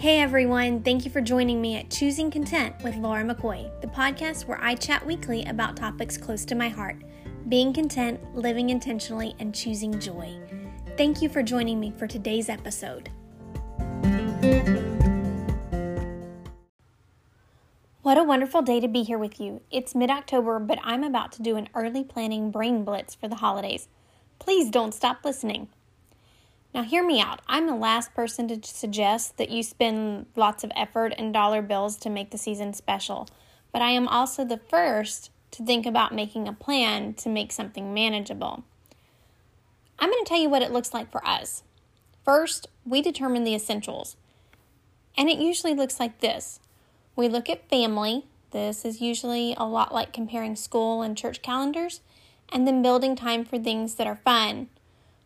Hey everyone, thank you for joining me at Choosing Content with Laura McCoy, the podcast where I chat weekly about topics close to my heart being content, living intentionally, and choosing joy. Thank you for joining me for today's episode. What a wonderful day to be here with you. It's mid October, but I'm about to do an early planning brain blitz for the holidays. Please don't stop listening. Now, hear me out. I'm the last person to suggest that you spend lots of effort and dollar bills to make the season special, but I am also the first to think about making a plan to make something manageable. I'm going to tell you what it looks like for us. First, we determine the essentials, and it usually looks like this we look at family. This is usually a lot like comparing school and church calendars, and then building time for things that are fun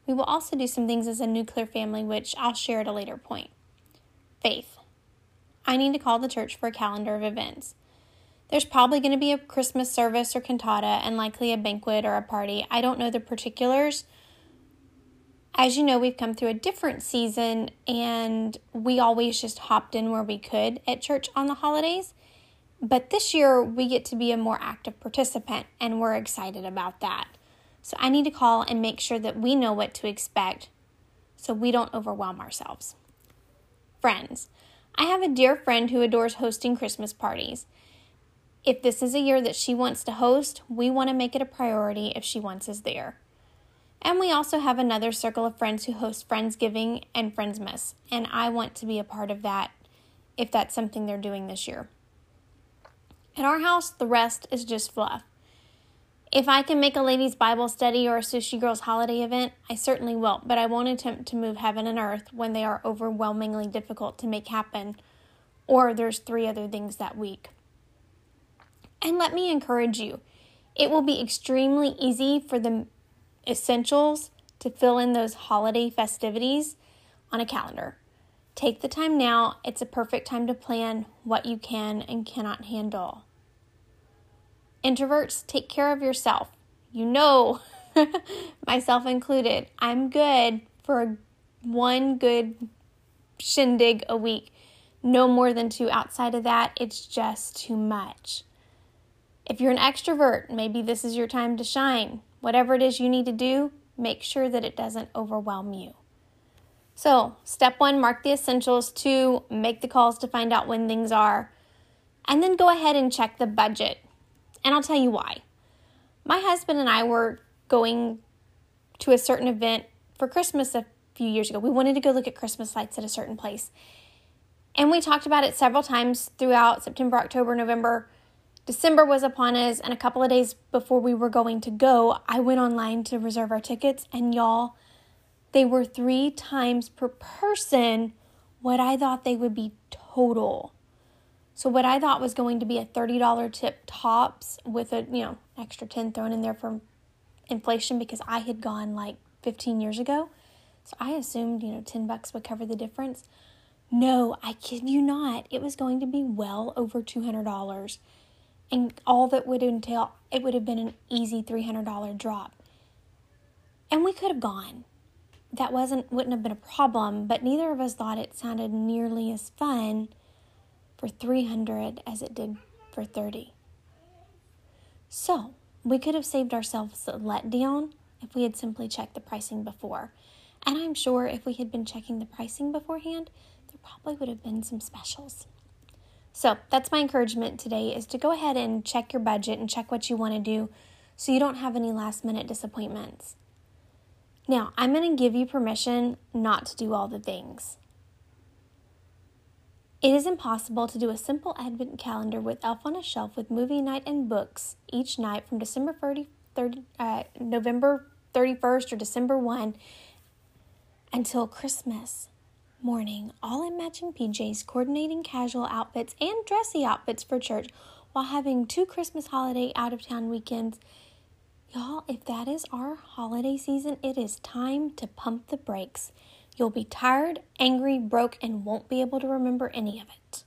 we will also do some things as a nuclear family, which I'll share at a later point. Faith. I need to call the church for a calendar of events. There's probably going to be a Christmas service or cantata and likely a banquet or a party. I don't know the particulars. As you know, we've come through a different season and we always just hopped in where we could at church on the holidays. But this year, we get to be a more active participant and we're excited about that. So I need to call and make sure that we know what to expect so we don't overwhelm ourselves. Friends. I have a dear friend who adores hosting Christmas parties. If this is a year that she wants to host, we want to make it a priority if she wants us there. And we also have another circle of friends who host Friendsgiving and Friendsmas, and I want to be a part of that if that's something they're doing this year. At our house, the rest is just fluff. If I can make a ladies' Bible study or a Sushi Girls holiday event, I certainly will, but I won't attempt to move heaven and earth when they are overwhelmingly difficult to make happen or there's three other things that week. And let me encourage you it will be extremely easy for the essentials to fill in those holiday festivities on a calendar. Take the time now, it's a perfect time to plan what you can and cannot handle. Introverts, take care of yourself. You know, myself included, I'm good for one good shindig a week. No more than two outside of that, it's just too much. If you're an extrovert, maybe this is your time to shine. Whatever it is you need to do, make sure that it doesn't overwhelm you. So, step one, mark the essentials. Two, make the calls to find out when things are. And then go ahead and check the budget. And I'll tell you why. My husband and I were going to a certain event for Christmas a few years ago. We wanted to go look at Christmas lights at a certain place. And we talked about it several times throughout September, October, November. December was upon us, and a couple of days before we were going to go, I went online to reserve our tickets, and y'all, they were three times per person what I thought they would be total. So what I thought was going to be a $30 tip tops with a, you know, extra 10 thrown in there for inflation because I had gone like 15 years ago. So I assumed, you know, 10 bucks would cover the difference. No, I kid you not. It was going to be well over $200. And all that would entail, it would have been an easy $300 drop. And we could have gone. That wasn't wouldn't have been a problem, but neither of us thought it sounded nearly as fun for 300 as it did for 30. So, we could have saved ourselves a letdown if we had simply checked the pricing before. And I'm sure if we had been checking the pricing beforehand, there probably would have been some specials. So, that's my encouragement today is to go ahead and check your budget and check what you want to do so you don't have any last minute disappointments. Now, I'm going to give you permission not to do all the things. It is impossible to do a simple advent calendar with Elf on a Shelf with movie night and books each night from December 30, 30 uh, November 31st or December 1 until Christmas morning, all in matching PJs, coordinating casual outfits and dressy outfits for church while having two Christmas holiday out of town weekends. Y'all, if that is our holiday season, it is time to pump the brakes. You'll be tired, angry, broke, and won't be able to remember any of it.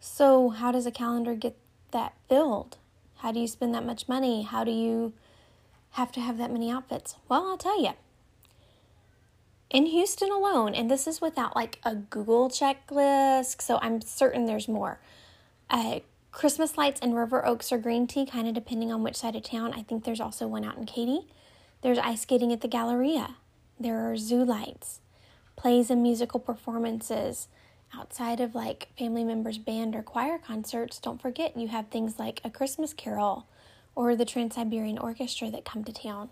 So, how does a calendar get that filled? How do you spend that much money? How do you have to have that many outfits? Well, I'll tell you. in Houston alone, and this is without like a Google checklist, so I'm certain there's more. Uh, Christmas lights in River Oaks or Green Tee, kind of depending on which side of town. I think there's also one out in Katy. There's ice skating at the Galleria. There are zoo lights, plays and musical performances. Outside of like family members' band or choir concerts, don't forget you have things like a Christmas carol or the Trans Siberian Orchestra that come to town.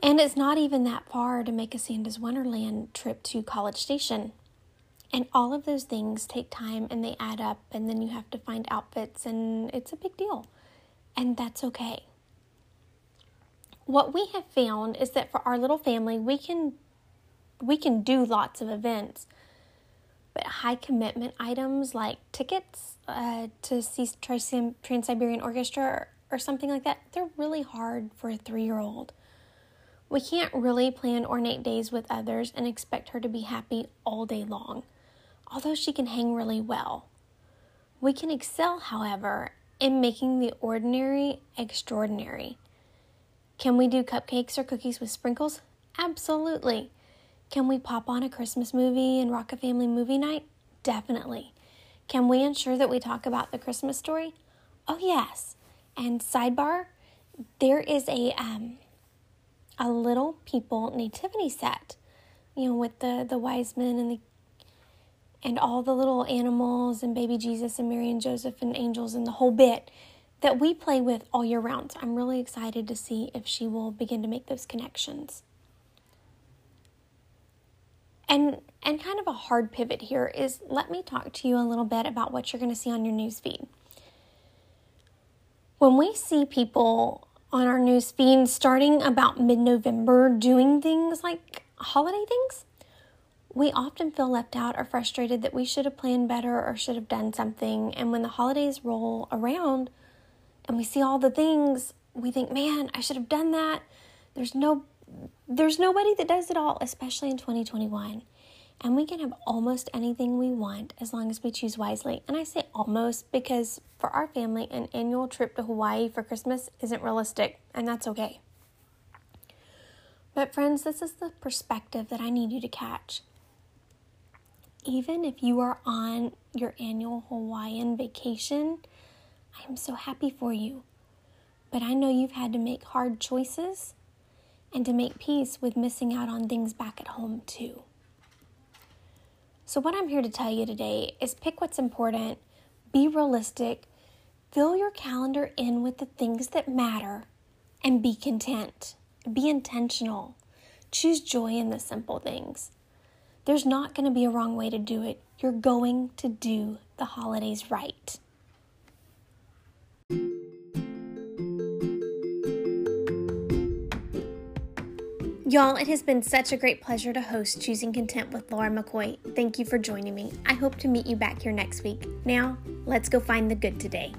And it's not even that far to make a Santa's Wonderland trip to College Station. And all of those things take time and they add up, and then you have to find outfits, and it's a big deal. And that's okay. What we have found is that for our little family, we can we can do lots of events, but high commitment items like tickets uh, to see Trans Siberian Orchestra or, or something like that, they're really hard for a three year old. We can't really plan ornate days with others and expect her to be happy all day long, although she can hang really well. We can excel, however, in making the ordinary extraordinary. Can we do cupcakes or cookies with sprinkles? Absolutely. Can we pop on a Christmas movie and rock a family movie night? Definitely. Can we ensure that we talk about the Christmas story? Oh, yes. And sidebar, there is a um, a little people nativity set, you know, with the the wise men and the and all the little animals and baby Jesus and Mary and Joseph and angels and the whole bit that we play with all year round. I'm really excited to see if she will begin to make those connections. And and kind of a hard pivot here is let me talk to you a little bit about what you're going to see on your newsfeed. When we see people on our news feed starting about mid November doing things like holiday things, we often feel left out or frustrated that we should have planned better or should have done something. And when the holidays roll around and we see all the things, we think, man, I should have done that. There's no there's nobody that does it all, especially in 2021 and we can have almost anything we want as long as we choose wisely. And I say almost because for our family, an annual trip to Hawaii for Christmas isn't realistic, and that's okay. But, friends, this is the perspective that I need you to catch. Even if you are on your annual Hawaiian vacation, I am so happy for you. But I know you've had to make hard choices and to make peace with missing out on things back at home, too. So, what I'm here to tell you today is pick what's important, be realistic, fill your calendar in with the things that matter, and be content. Be intentional. Choose joy in the simple things. There's not going to be a wrong way to do it. You're going to do the holidays right. Y'all, it has been such a great pleasure to host Choosing Content with Laura McCoy. Thank you for joining me. I hope to meet you back here next week. Now, let's go find the good today.